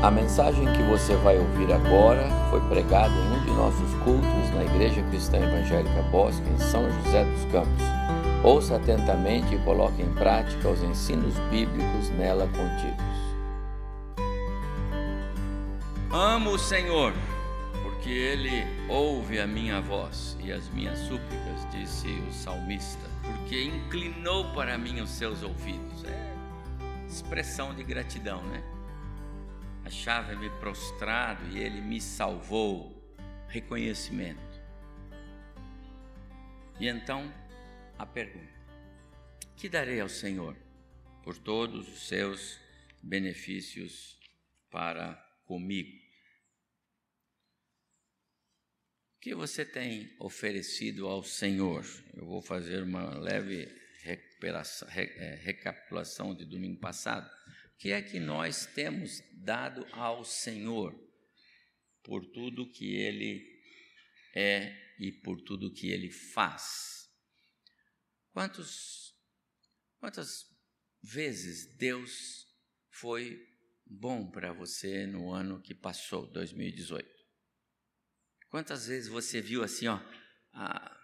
A mensagem que você vai ouvir agora foi pregada em um de nossos cultos na Igreja Cristã Evangélica Bosque, em São José dos Campos. Ouça atentamente e coloque em prática os ensinos bíblicos nela contidos. Amo o Senhor, porque Ele ouve a minha voz e as minhas súplicas, disse o salmista, porque inclinou para mim os seus ouvidos. É expressão de gratidão, né? Achava-me prostrado e ele me salvou. Reconhecimento. E então a pergunta: Que darei ao Senhor por todos os seus benefícios para comigo? O que você tem oferecido ao Senhor? Eu vou fazer uma leve é, recapitulação de domingo passado que é que nós temos dado ao Senhor por tudo que Ele é e por tudo que Ele faz? Quantos, quantas vezes Deus foi bom para você no ano que passou, 2018? Quantas vezes você viu assim, ó, ah,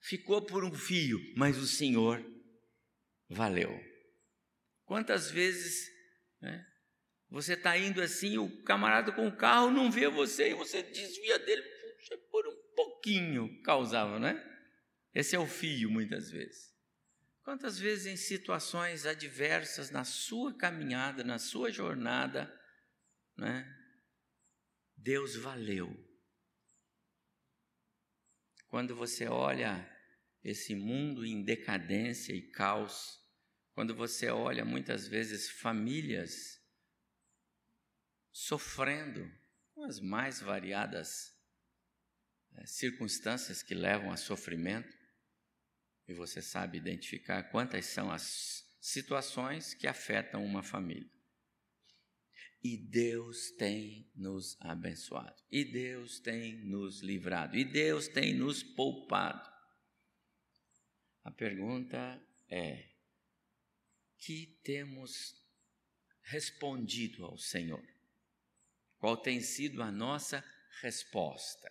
ficou por um fio, mas o Senhor valeu. Quantas vezes né, você está indo assim, o camarada com o carro não vê você e você desvia dele puxa, por um pouquinho, causava, né? Esse é o fio, muitas vezes. Quantas vezes em situações adversas na sua caminhada, na sua jornada, né, Deus valeu. Quando você olha esse mundo em decadência e caos, quando você olha muitas vezes famílias sofrendo com as mais variadas é, circunstâncias que levam a sofrimento, e você sabe identificar quantas são as situações que afetam uma família. E Deus tem nos abençoado, e Deus tem nos livrado, e Deus tem nos poupado. A pergunta é: que temos respondido ao Senhor? Qual tem sido a nossa resposta?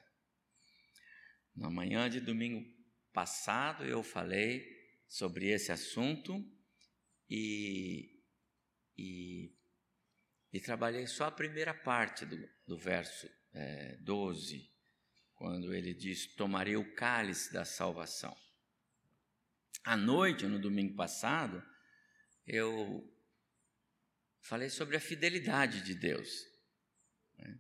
Na manhã de domingo passado eu falei sobre esse assunto e, e, e trabalhei só a primeira parte do, do verso é, 12, quando ele diz: Tomarei o cálice da salvação. À noite, no domingo passado, eu falei sobre a fidelidade de Deus, né?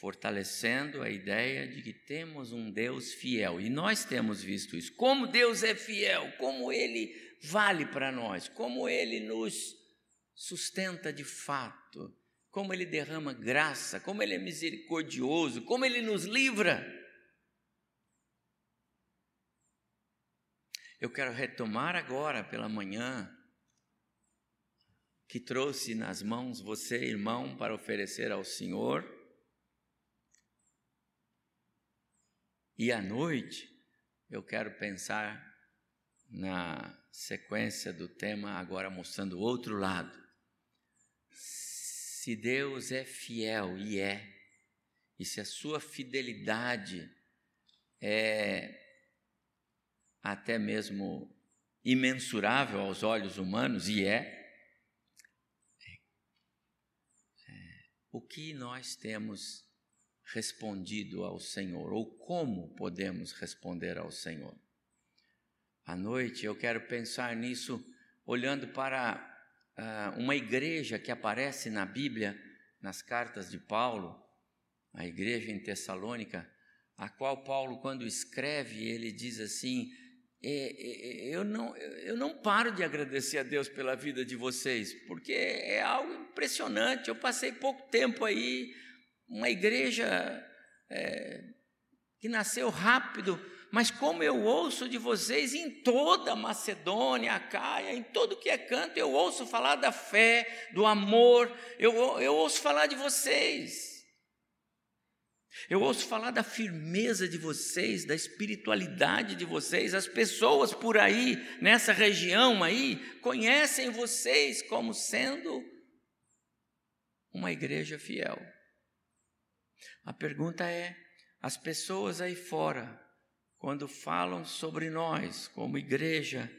fortalecendo a ideia de que temos um Deus fiel, e nós temos visto isso. Como Deus é fiel, como Ele vale para nós, como Ele nos sustenta de fato, como Ele derrama graça, como Ele é misericordioso, como Ele nos livra. Eu quero retomar agora pela manhã que trouxe nas mãos você, irmão, para oferecer ao Senhor. E à noite, eu quero pensar na sequência do tema, agora mostrando o outro lado. Se Deus é fiel, e é, e se a sua fidelidade é até mesmo imensurável aos olhos humanos, e é, o que nós temos respondido ao Senhor, ou como podemos responder ao Senhor. À noite eu quero pensar nisso olhando para uh, uma igreja que aparece na Bíblia, nas cartas de Paulo, a igreja em Tessalônica, a qual Paulo, quando escreve, ele diz assim: eu não, eu não paro de agradecer a Deus pela vida de vocês, porque é algo impressionante. Eu passei pouco tempo aí, uma igreja é, que nasceu rápido, mas como eu ouço de vocês em toda a Macedônia, a Caia, em todo que é canto, eu ouço falar da fé, do amor, eu, eu ouço falar de vocês. Eu ouço falar da firmeza de vocês, da espiritualidade de vocês. As pessoas por aí, nessa região aí, conhecem vocês como sendo uma igreja fiel. A pergunta é: as pessoas aí fora, quando falam sobre nós como igreja,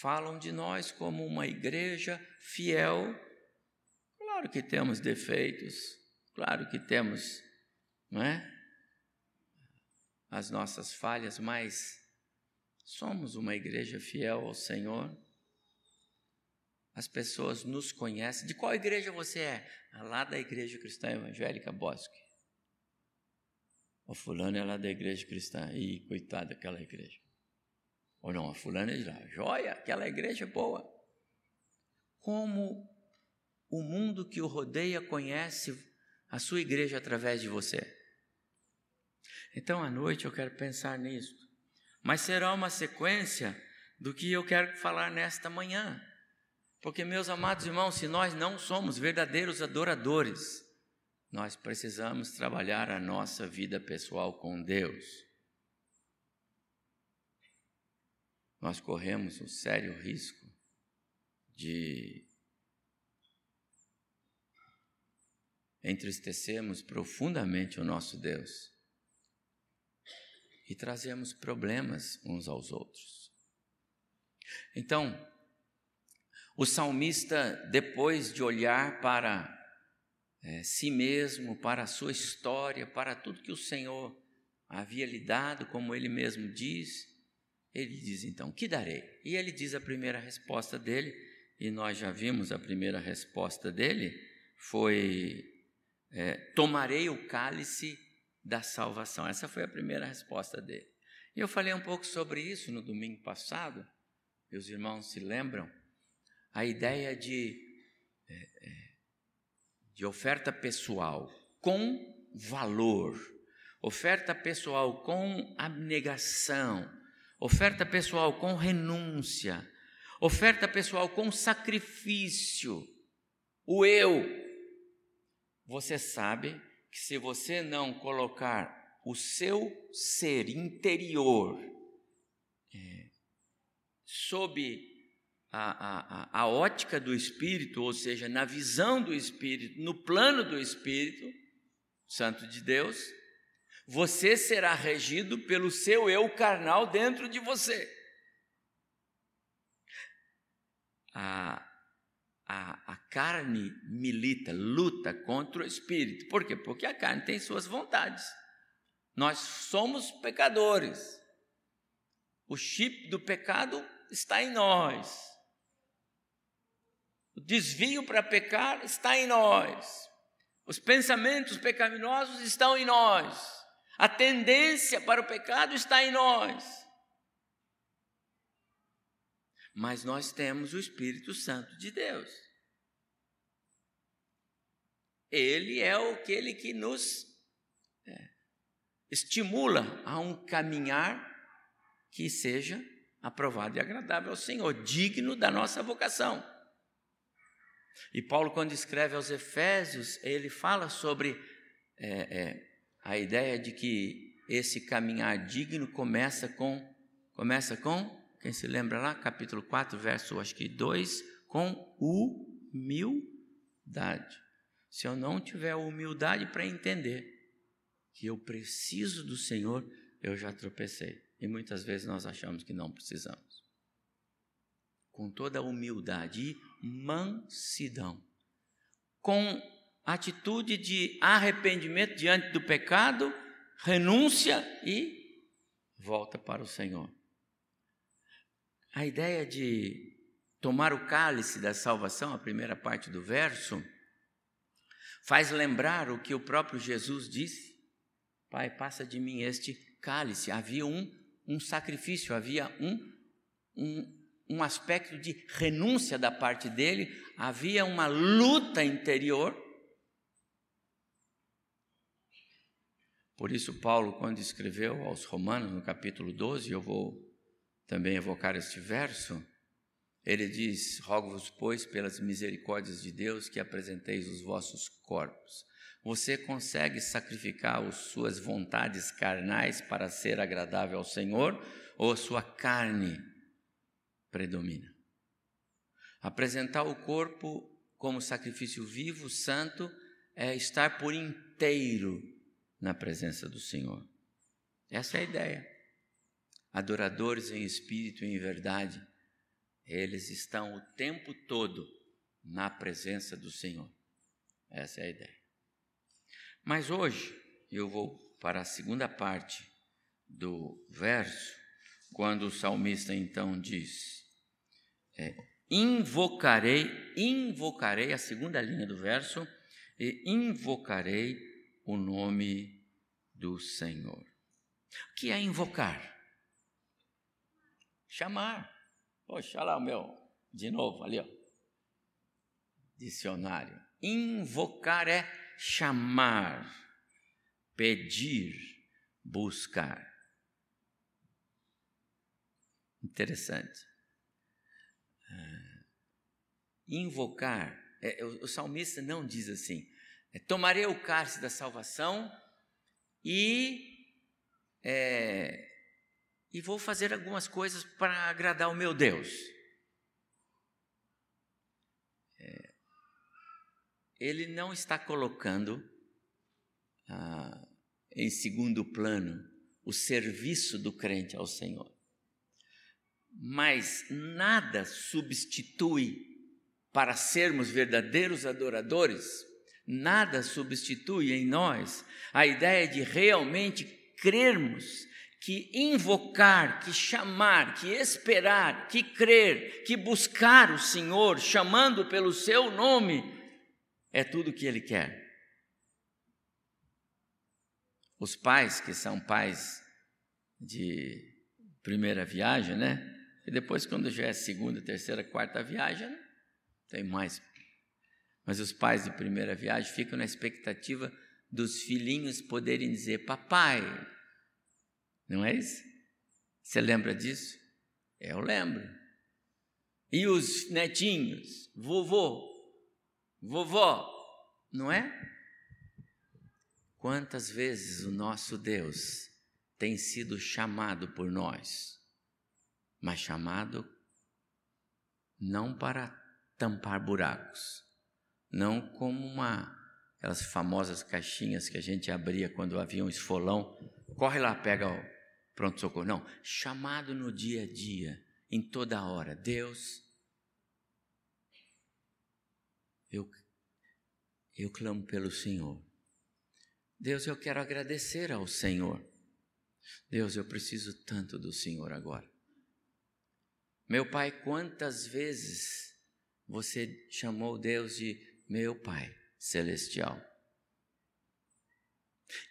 falam de nós como uma igreja fiel. Claro que temos defeitos, claro que temos, não é? As nossas falhas, mas somos uma igreja fiel ao Senhor. As pessoas nos conhecem. De qual igreja você é? Ah, lá da Igreja Cristã Evangélica Bosque. O fulano é lá da igreja cristã. Ih, coitado daquela igreja. Ou não, a fulana é de lá. Joia, aquela igreja é boa. Como o mundo que o rodeia conhece a sua igreja através de você. Então, à noite eu quero pensar nisso. Mas será uma sequência do que eu quero falar nesta manhã. Porque, meus amados irmãos, se nós não somos verdadeiros adoradores, nós precisamos trabalhar a nossa vida pessoal com Deus. Nós corremos um sério risco de entristecermos profundamente o nosso Deus e trazemos problemas uns aos outros. Então, o salmista, depois de olhar para é, si mesmo, para a sua história, para tudo que o Senhor havia lhe dado, como ele mesmo diz, ele diz então: Que darei? E ele diz a primeira resposta dele, e nós já vimos a primeira resposta dele, foi: é, Tomarei o cálice da salvação. Essa foi a primeira resposta dele. E eu falei um pouco sobre isso no domingo passado, meus irmãos se lembram, a ideia de é, é, de oferta pessoal com valor, oferta pessoal com abnegação, oferta pessoal com renúncia, oferta pessoal com sacrifício, o eu. Você sabe que se você não colocar o seu ser interior é, sob a, a, a ótica do Espírito, ou seja, na visão do Espírito, no plano do Espírito Santo de Deus, você será regido pelo seu eu carnal dentro de você. A, a, a, carne milita, luta contra o espírito. Por quê? Porque a carne tem suas vontades. Nós somos pecadores. O chip do pecado está em nós. O desvio para pecar está em nós. Os pensamentos pecaminosos estão em nós. A tendência para o pecado está em nós. Mas nós temos o Espírito Santo de Deus. Ele é aquele que nos é, estimula a um caminhar que seja aprovado e agradável ao Senhor, digno da nossa vocação. E Paulo, quando escreve aos Efésios, ele fala sobre é, é, a ideia de que esse caminhar digno começa com, começa com, quem se lembra lá, capítulo 4, verso acho que 2, com humildade. Se eu não tiver humildade para entender que eu preciso do Senhor, eu já tropecei. E muitas vezes nós achamos que não precisamos. Com toda humildade e mansidão, com atitude de arrependimento diante do pecado, renúncia e volta para o Senhor. A ideia de tomar o cálice da salvação, a primeira parte do verso, faz lembrar o que o próprio Jesus disse: Pai, passa de mim este cálice. Havia um, um sacrifício, havia um, um, um aspecto de renúncia da parte dele, havia uma luta interior. Por isso, Paulo, quando escreveu aos Romanos, no capítulo 12, eu vou também evocar este verso, ele diz: Rogo-vos, pois, pelas misericórdias de Deus, que apresenteis os vossos corpos. Você consegue sacrificar as suas vontades carnais para ser agradável ao Senhor, ou a sua carne predomina. Apresentar o corpo como sacrifício vivo, santo, é estar por inteiro na presença do Senhor. Essa é a ideia. Adoradores em espírito e em verdade, eles estão o tempo todo na presença do Senhor. Essa é a ideia. Mas hoje eu vou para a segunda parte do verso, quando o salmista então diz: é, Invocarei, invocarei, a segunda linha do verso, e invocarei o nome do Senhor. O que é invocar? Chamar. Poxa, olha lá o meu, de novo, ali, ó. Dicionário. Invocar é chamar, pedir, buscar. Interessante. Ah, invocar, é, o, o, salmista não diz assim: é, tomarei o cálice da salvação e, é, e vou fazer algumas coisas para agradar o meu Deus. É, ele não está colocando ah, em segundo plano o serviço do crente ao Senhor. Mas nada substitui, para sermos verdadeiros adoradores, nada substitui em nós a ideia de realmente crermos que invocar, que chamar, que esperar, que crer, que buscar o Senhor, chamando pelo seu nome, é tudo o que Ele quer. Os pais que são pais de primeira viagem, né? E depois, quando já é segunda, terceira, quarta viagem, tem mais. Mas os pais de primeira viagem ficam na expectativa dos filhinhos poderem dizer: Papai, não é isso? Você lembra disso? Eu lembro. E os netinhos? Vovô, vovó, não é? Quantas vezes o nosso Deus tem sido chamado por nós? mas chamado não para tampar buracos, não como uma aquelas famosas caixinhas que a gente abria quando havia um esfolão, corre lá, pega o pronto socorro. Não, chamado no dia a dia, em toda hora. Deus, eu eu clamo pelo Senhor. Deus, eu quero agradecer ao Senhor. Deus, eu preciso tanto do Senhor agora. Meu pai, quantas vezes você chamou Deus de meu Pai celestial?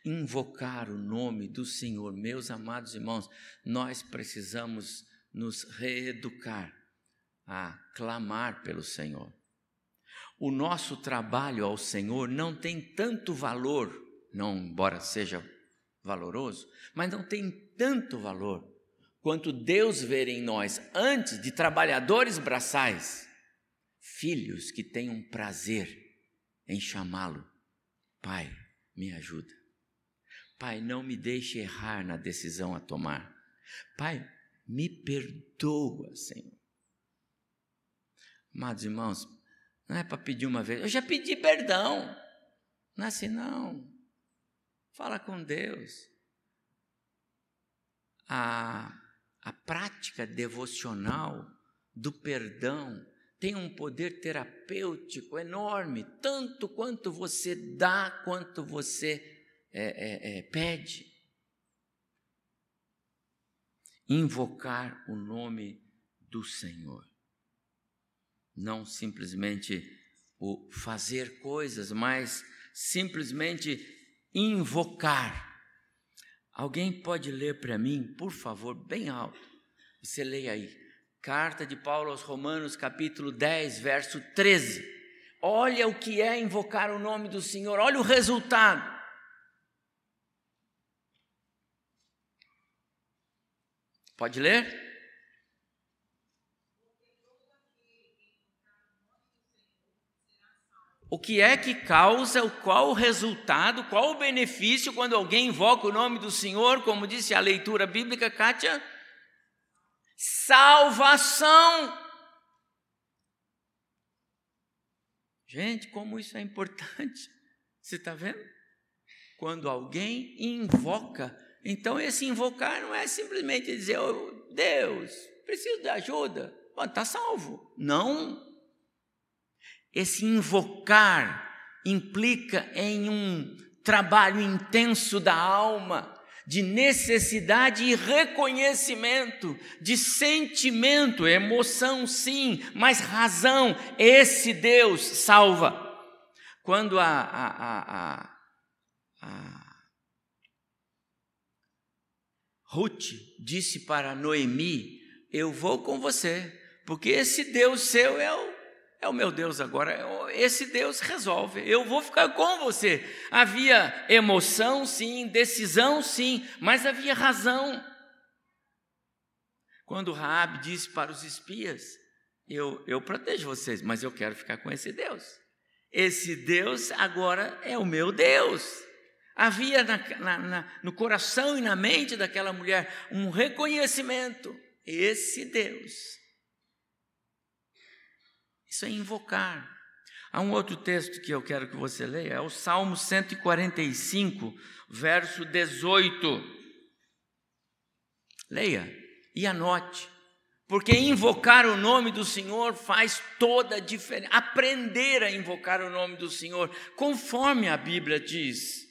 Invocar o nome do Senhor, meus amados irmãos, nós precisamos nos reeducar a clamar pelo Senhor. O nosso trabalho ao Senhor não tem tanto valor, não embora seja valoroso, mas não tem tanto valor quanto Deus ver em nós, antes de trabalhadores braçais, filhos que tenham prazer em chamá-lo. Pai, me ajuda. Pai, não me deixe errar na decisão a tomar. Pai, me perdoa, Senhor. Amados irmãos, não é para pedir uma vez, eu já pedi perdão. Não é assim, não. Fala com Deus. Ah, a prática devocional do perdão tem um poder terapêutico enorme, tanto quanto você dá, quanto você é, é, é, pede. Invocar o nome do Senhor. Não simplesmente o fazer coisas, mas simplesmente invocar Alguém pode ler para mim, por favor, bem alto? Você leia aí. Carta de Paulo aos Romanos, capítulo 10, verso 13. Olha o que é invocar o nome do Senhor, olha o resultado. Pode ler? O que é que causa, qual o resultado, qual o benefício quando alguém invoca o nome do Senhor, como disse a leitura bíblica, Kátia? Salvação. Gente, como isso é importante. Você está vendo? Quando alguém invoca, então esse invocar não é simplesmente dizer, oh, Deus, preciso de ajuda, está salvo. Não. Esse invocar implica em um trabalho intenso da alma, de necessidade e reconhecimento, de sentimento, emoção sim, mas razão. Esse Deus salva. Quando a, a, a, a Ruth disse para Noemi: Eu vou com você, porque esse Deus seu é o é o meu Deus agora, esse Deus resolve, eu vou ficar com você. Havia emoção, sim, decisão, sim, mas havia razão. Quando Raab disse para os espias: eu, eu protejo vocês, mas eu quero ficar com esse Deus. Esse Deus agora é o meu Deus. Havia na, na, na, no coração e na mente daquela mulher um reconhecimento: esse Deus isso é invocar. Há um outro texto que eu quero que você leia, é o Salmo 145, verso 18. Leia e anote, porque invocar o nome do Senhor faz toda a diferença. Aprender a invocar o nome do Senhor, conforme a Bíblia diz,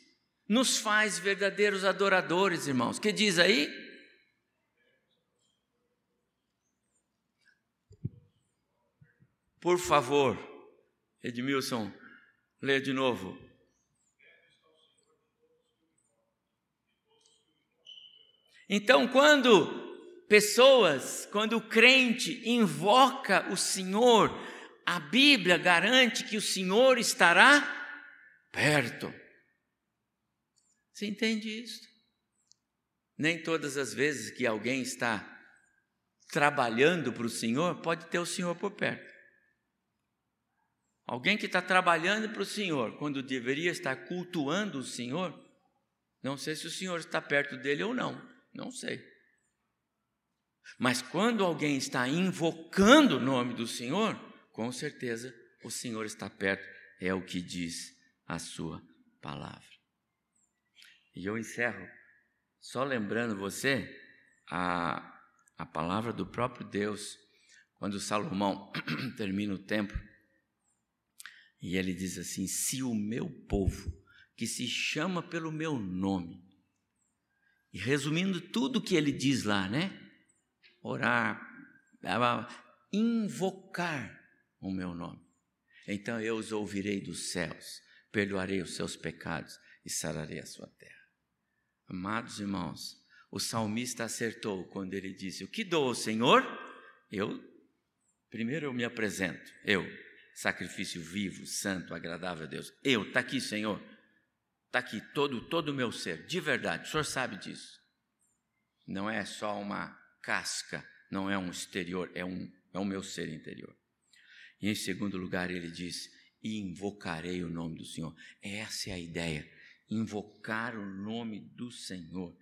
nos faz verdadeiros adoradores, irmãos. Que diz aí? Por favor, Edmilson, lê de novo. Então, quando pessoas, quando o crente invoca o Senhor, a Bíblia garante que o Senhor estará perto. Você entende isso? Nem todas as vezes que alguém está trabalhando para o Senhor, pode ter o Senhor por perto. Alguém que está trabalhando para o Senhor, quando deveria estar cultuando o Senhor, não sei se o Senhor está perto dele ou não, não sei. Mas quando alguém está invocando o nome do Senhor, com certeza o Senhor está perto, é o que diz a sua palavra. E eu encerro só lembrando você a, a palavra do próprio Deus, quando Salomão termina o templo e ele diz assim: se o meu povo, que se chama pelo meu nome, e resumindo tudo que ele diz lá, né? Orar, invocar o meu nome. Então eu os ouvirei dos céus, perdoarei os seus pecados e sararei a sua terra. Amados irmãos, o salmista acertou quando ele disse: O que dou ao Senhor? Eu, primeiro eu me apresento, eu, sacrifício vivo, santo, agradável a Deus. Eu, está aqui, Senhor. Está aqui todo todo o meu ser, de verdade. O Senhor sabe disso. Não é só uma casca, não é um exterior, é um é o meu ser interior. E em segundo lugar, ele diz: invocarei o nome do Senhor. Essa é a ideia. Invocar o nome do Senhor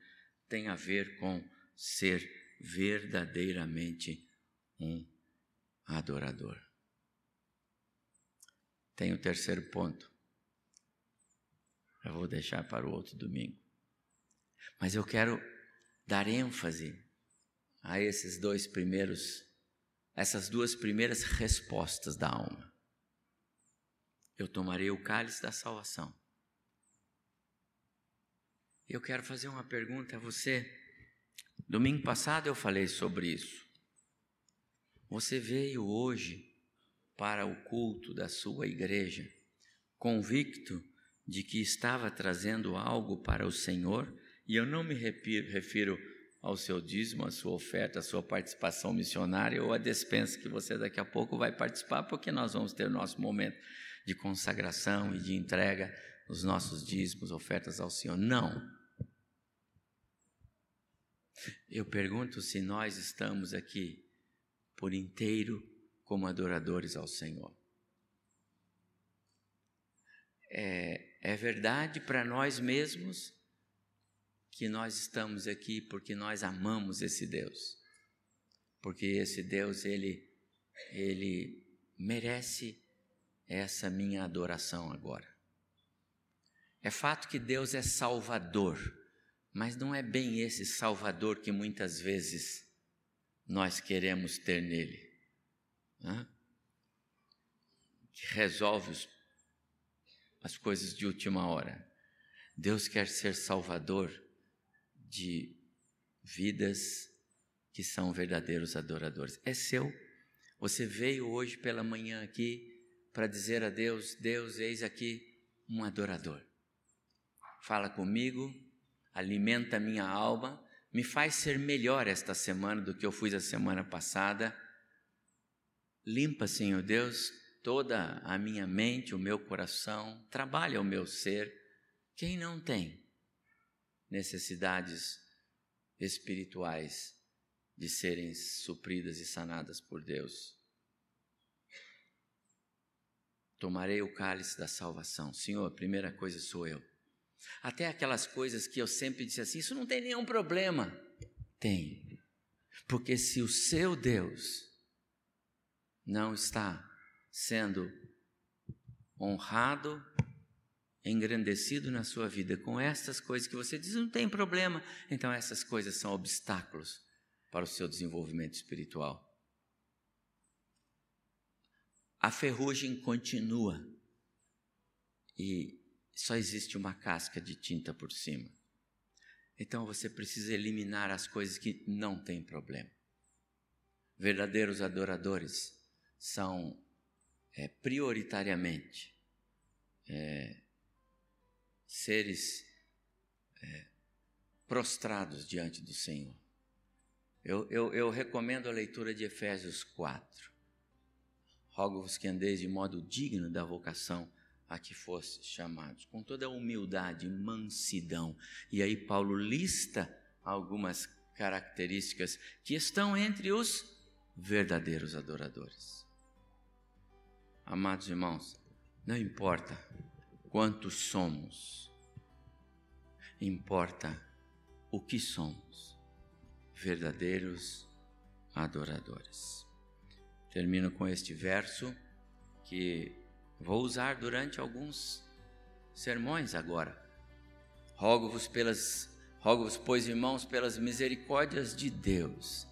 tem a ver com ser verdadeiramente um adorador. Tem o terceiro ponto. Eu vou deixar para o outro domingo. Mas eu quero dar ênfase a esses dois primeiros, essas duas primeiras respostas da alma. Eu tomarei o cálice da salvação. Eu quero fazer uma pergunta a você. Domingo passado eu falei sobre isso. Você veio hoje para o culto da sua igreja, convicto de que estava trazendo algo para o Senhor, e eu não me refiro ao seu dízimo, à sua oferta, à sua participação missionária ou à despensa que você daqui a pouco vai participar, porque nós vamos ter o nosso momento de consagração e de entrega dos nossos dízimos, ofertas ao Senhor. Não. Eu pergunto se nós estamos aqui por inteiro como adoradores ao Senhor. É, é verdade para nós mesmos que nós estamos aqui porque nós amamos esse Deus. Porque esse Deus, ele, ele merece essa minha adoração agora. É fato que Deus é Salvador, mas não é bem esse Salvador que muitas vezes nós queremos ter nele. Né? Que resolve os, as coisas de última hora. Deus quer ser Salvador de vidas que são verdadeiros adoradores. É seu. Você veio hoje pela manhã aqui para dizer a Deus: Deus, eis aqui um adorador. Fala comigo, alimenta a minha alma, me faz ser melhor esta semana do que eu fui a semana passada. Limpa, Senhor Deus, toda a minha mente, o meu coração, trabalha o meu ser. Quem não tem necessidades espirituais de serem supridas e sanadas por Deus. Tomarei o cálice da salvação. Senhor, primeira coisa sou eu. Até aquelas coisas que eu sempre disse assim: isso não tem nenhum problema. Tem. Porque se o seu Deus não está sendo honrado, engrandecido na sua vida com essas coisas que você diz, não tem problema, então essas coisas são obstáculos para o seu desenvolvimento espiritual. A ferrugem continua e só existe uma casca de tinta por cima. Então você precisa eliminar as coisas que não têm problema. Verdadeiros adoradores são é, prioritariamente é, seres é, prostrados diante do Senhor. Eu, eu, eu recomendo a leitura de Efésios 4. Rogo-vos que andeis de modo digno da vocação a que fostes chamados, com toda a humildade, mansidão. E aí Paulo lista algumas características que estão entre os verdadeiros adoradores. Amados irmãos, não importa quantos somos, importa o que somos, verdadeiros adoradores. Termino com este verso que vou usar durante alguns sermões agora. Rogo-vos pelas rogo-vos, pois, irmãos, pelas misericórdias de Deus,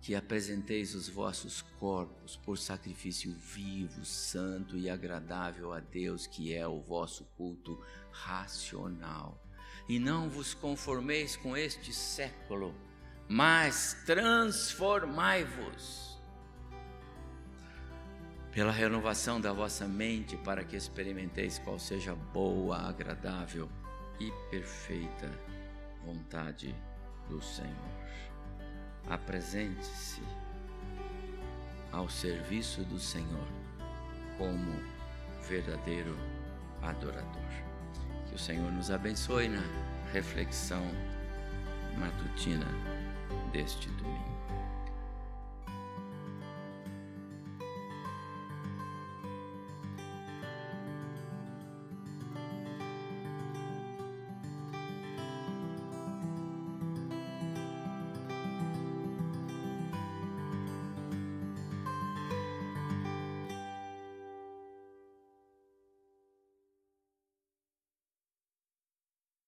que apresenteis os vossos corpos por sacrifício vivo, santo e agradável a Deus, que é o vosso culto racional. E não vos conformeis com este século, mas transformai-vos pela renovação da vossa mente, para que experimenteis qual seja boa, agradável e perfeita vontade do Senhor. Apresente-se ao serviço do Senhor como verdadeiro adorador. Que o Senhor nos abençoe na reflexão matutina deste domingo.